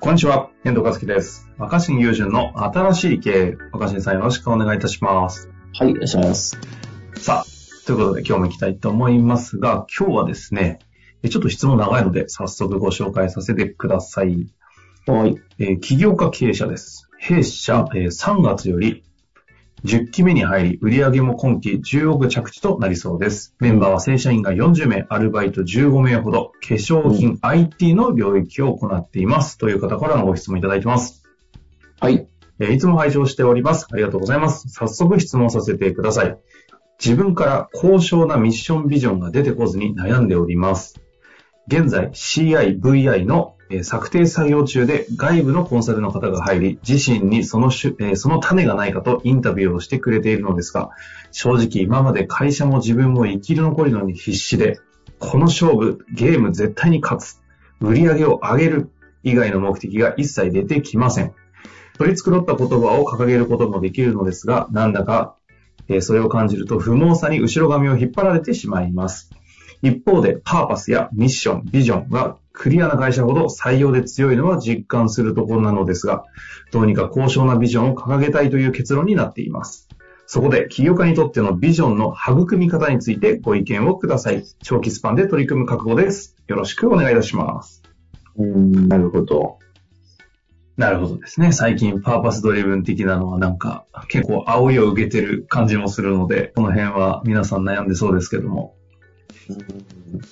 こんにちは、遠藤和樹です。若新友人の新しい経営。若新さんよろしくお願いいたします。はい、お願いします。さあ、ということで今日も行きたいと思いますが、今日はですね、えちょっと質問長いので早速ご紹介させてください。はい。えー起業家経営者です。弊社、えー3月より10期目に入り、売上も今期10億着地となりそうです。メンバーは正社員が40名、アルバイト15名ほど、化粧品、IT の領域を行っています。という方からのご質問いただいてます。はい。えーいつも拝聴しております。ありがとうございます。早速質問させてください。自分から高尚なミッションビジョンが出てこずに悩んでおります。現在 CI、VI のえー策定作業中で外部のコンサルの方が入り、自身にその種、えその種がないかとインタビューをしてくれているのですが、正直今まで会社も自分も生き残りのに必死で、この勝負、ゲーム絶対に勝つ、売り上げを上げる以外の目的が一切出てきません。取り繕った言葉を掲げることもできるのですが、なんだか、えそれを感じると不毛さに後ろ髪を引っ張られてしまいます。一方で、パーパスやミッション、ビジョンがクリアな会社ほど採用で強いのは実感するところなのですが、どうにか高尚なビジョンを掲げたいという結論になっています。そこで、起業家にとってのビジョンの育み方についてご意見をください。長期スパンで取り組む覚悟です。よろしくお願いいたします。うーん、なるほど。なるほどですね。最近パーパスドリブン的なのはなんか結構青いを受けてる感じもするので、この辺は皆さん悩んでそうですけども。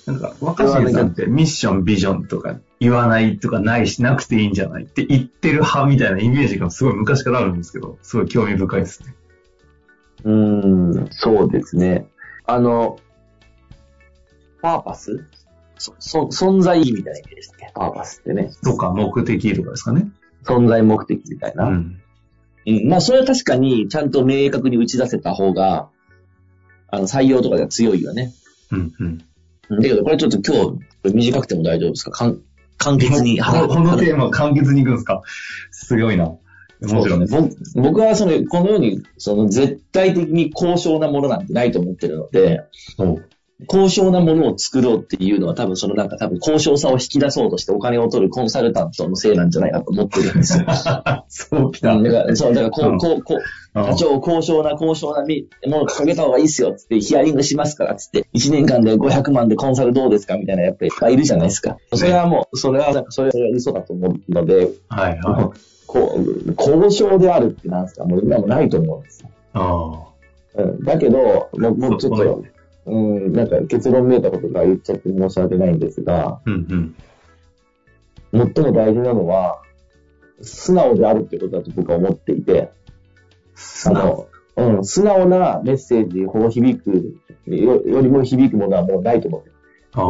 なんか若新さんってミッション、ビジョンとか言わないとかないしなくていいんじゃないって言ってる派みたいなイメージがすごい昔からあるんですけど、すごい興味深いですね。うーん、そうですね。あの、パーパス？そ、そ、存在意義みたいな意味ですね。パーパスってね。とか目的とかですかね。存在目的みたいな？うん。うん、まあ、それは確かに、ちゃんと明確に打ち出せた方が、あの、採用とかでは強いよね。うん、うん。うんだけど、これちょっと今日、短くても大丈夫ですか？かん簡潔に。ここのテーマ簡潔にいくんですか？すごいな。もちろんね僕僕はその、このように、その絶対的に高尚なものなんてないと思ってるので、高尚なものを作ろうっていうのは多分そのなんか多分高尚さを引き出そうとしてお金を取るコンサルタントのせいなんじゃないかと思ってるんですよ。そうきた。うんだから、そう、だからこう、うんこう、こう、課長、高尚な、高尚なみものを掲げた方がいいっすよ、つって、ヒアリングしますから、つって、1年間で500万でコンサルどうですかみたいなやっぱりいっぱいいるじゃないですか？それはもう、それは、なんか、それは嘘だと思うので、はい、はい。こう、高尚であるってなんですか？もう今もないと思うんですよ。あうん、だけど、もうもうちょっと、うん、なんか結論めいたことが言っちゃって申し訳ないんですが、あ。うん、最も大事なのは、素直であるってことだと僕は思っていて、あの、うん、素直なメッセージを響くよよりも響くものはもうないと思う。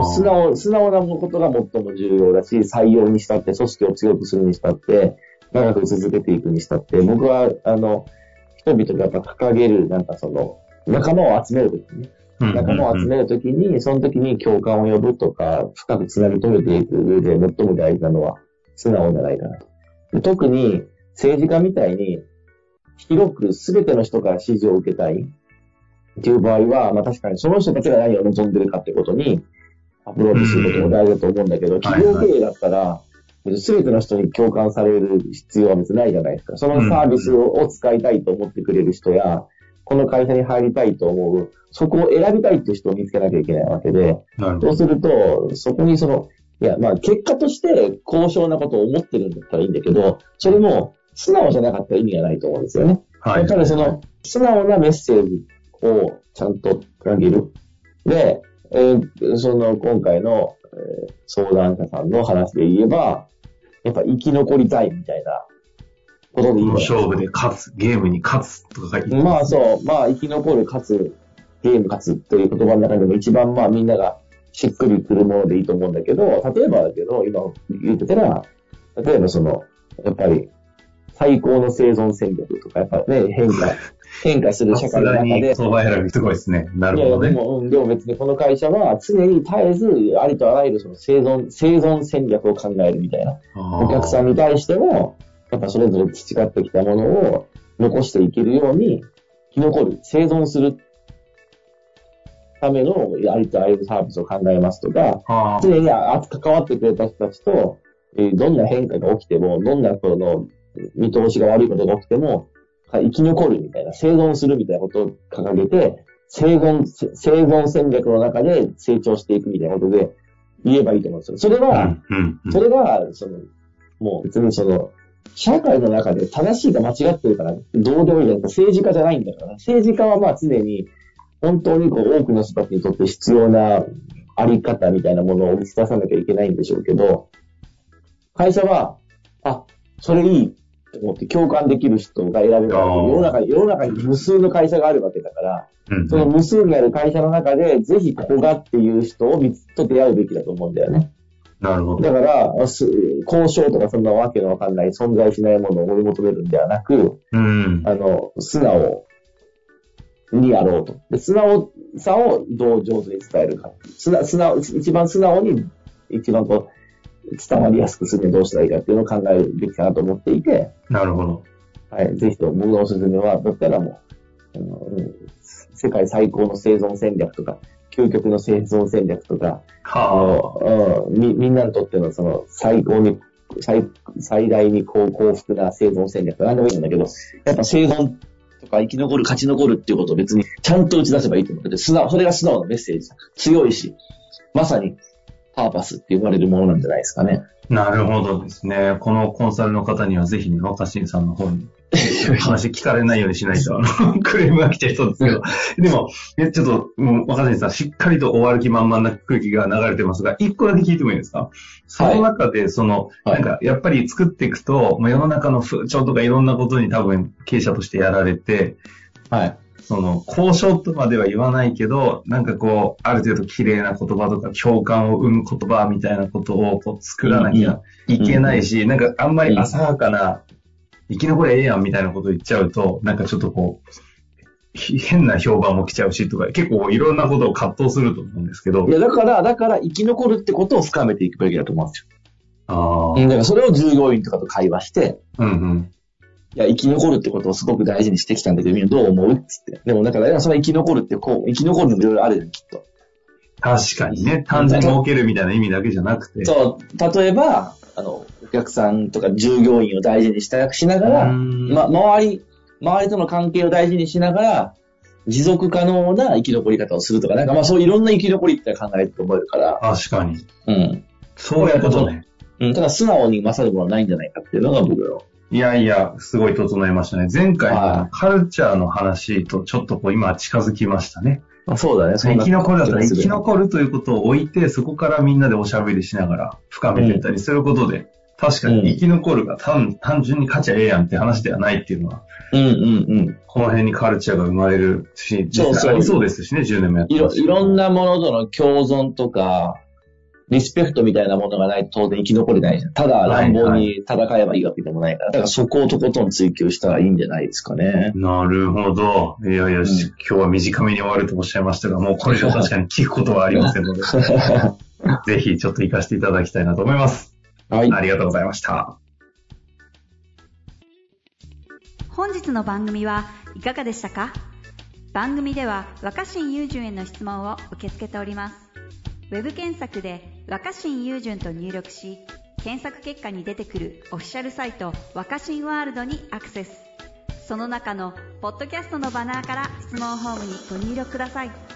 素直、素直なことが最も重要だし、採用にしたって、組織を強くするにしたって、長く続けていくにしたって、僕は、あの、人々がやっぱ掲げる、なんかその、仲間を集めるとき仲間を集めるときに、その時に共感を呼ぶとか、深くつなぎ止めていく上で最も大事なのは、素直じゃないかなと。で特に、政治家みたいに、広く全ての人から支持を受けたいっていう場合は、まあ確かにその人たちが何を望んでるかってことに、アプローチすることも大事だと思うんだけど、企業経営だったら、全ての人に共感される必要は別にないじゃないですか。そのサービスを使いたいと思ってくれる人や、この会社に入りたいと思う、そこを選びたいっていう人を見つけなきゃいけないわけで。そうすると、そこにその、いや、まあ結果として高尚なことを思ってるんだったらいいんだけど、それも素直じゃなかったら意味がないと思うんですよね。はい。だからその、素直なメッセージをちゃんと掲げる。で、えーその今回の、えー相談者さんの話で言えば、やっぱ生き残りたいみたいなことでいい勝負で勝つ、ゲームに勝つとか書いてまあそう、まあ生き残る勝つ、ゲーム勝つという言葉の中でも一番まあみんながしっくりくるものでいいと思うんだけど、例えばだけど、今言ってたら、例えばその、やっぱり最高の生存戦略とか、やっぱね、変化、変化する社会の中で。相場選びすごいですね。なるほどね。でも、うん、でも別にこの会社は常に絶えず、ありとあらゆるその生存、生存戦略を考えるみたいな。お客さんに対しても、やっぱそれぞれ培ってきたものを残していけるように、生き残る、生存するためのありとあらゆるサービスを考えますとか、常に関わってくれた人たちと、どんな変化が起きても、どんなこの見通しが悪いことが起きても、生き残るみたいな、生存するみたいなことを掲げて、生存、生存戦略の中で成長していくみたいなことで言えばいいと思うんですよ。それは、それは、その、もう別にその、社会の中で正しいか間違ってるから、どうでもいいじゃない政治家じゃないんだから、政治家はまあ常に、本当にこう多くの人たちにとって必要なあり方みたいなものを打ち出さなきゃいけないんでしょうけど、会社は、あ、それいいと思って共感できる人が選べる世の中に、世の中に無数の会社があるわけだから、うん、その無数にある会社の中で、ぜひここがっていう人をと出会うべきだと思うんだよね。なるほど。だから、交渉とかそんなわけのわかんない存在しないものを追い求めるんではなく、うん、あの、素直にやろうと。で素直さをどう上手に伝えるか。素直、一番素直に、一番こう、伝わりやすくするにはどうしたらいいかっていうのを考えるべきかなと思っていて。なるほど。はい。ぜひと、僕のおすすめは、だったらもう、あの世界最高の生存戦略とか、究極の生存戦略とか、はあ、みみんなにとってのその最高に、最最大に幸福な生存戦略、なんでもいいんだけど、やっぱ生存とか生き残る、勝ち残るっていうことを別にちゃんと打ち出せばいいと思ってて、素直、それが素直なメッセージ。強いし、まさにパーパスって言われるものなんじゃないですかね。なるほどですね。このコンサルの方にはぜひね、若新さんの方に 話聞かれないようにしないと、あの、クレームが来てるそうですけど。でも、ちょっと、もう、若新さん、しっかりと終わる気満々な空気が流れてますが、一個だけ聞いてもいいですか？その中で、その、はい、なんか、やっぱり作っていくと、まあ、世の中の風潮とかいろんなことに多分、経営者としてやられて、はい。その、交渉とまでは言わないけど、なんかこう、ある程度綺麗な言葉とか共感を生む言葉みたいなことをこう作らなきゃいけないし、なんかあんまり浅はかな、生き残れええやんみたいなこと言っちゃうと、なんかちょっとこう、変な評判も来ちゃうしとか、結構いろんなことを葛藤すると思うんですけど。いや、だから、だから生き残るってことを深めていくべきだと思うんですよ。ああ。だからそれを従業員とかと会話して、うんうん。いや、生き残るってことをすごく大事にしてきたんだけど、みんなどう思うっつって。でもだから、その生き残るってこう、生き残るのいろいろあるよ、きっと。確かにね。単純に儲けるみたいな意味だけじゃなくて。そう。例えば、あの、お客さんとか従業員を大事にしたしながら、ま、周り、周りとの関係を大事にしながら、持続可能な生き残り方をするとか、なんかまあそういろんな生き残りって考えて思えるから。確かに。うん。そういうことね。うん。ただ素直に勝るものはないんじゃないかっていうのが僕のいやいや、すごい整いましたね。前回のカルチャーの話とちょっとこう今近づきましたね。あそうだね。生き残るだったら生き残るということを置いて、そこからみんなでおしゃべりしながら深めていったりすることで、うん、確かに生き残るが単単純に勝ちゃええやんって話ではないっていうのは、うんうんうん。この辺にカルチャーが生まれるし、そうそう。ありそうですしね、10年もやっていろんなものとの共存とか、リスペクトみたいなものがないと当然生き残れないじゃん。ただ乱暴に戦えばいいわけでもないから。だからそこをとことん追求したらいいんじゃないですかね。なるほど。いやいや、うん、今日は短めに終わるとおっしゃいましたが、もうこれ以上確かに聞くことはありませんので、ぜひちょっと活かしていただきたいなと思います。はい。ありがとうございました。本日の番組はいかがでしたか？番組では若新雄純への質問を受け付けております。ウェブ検索で若新雄純と入力し、検索結果に出てくるオフィシャルサイト若新ワールドにアクセス。その中のポッドキャストのバナーから質問ホームにご入力ください。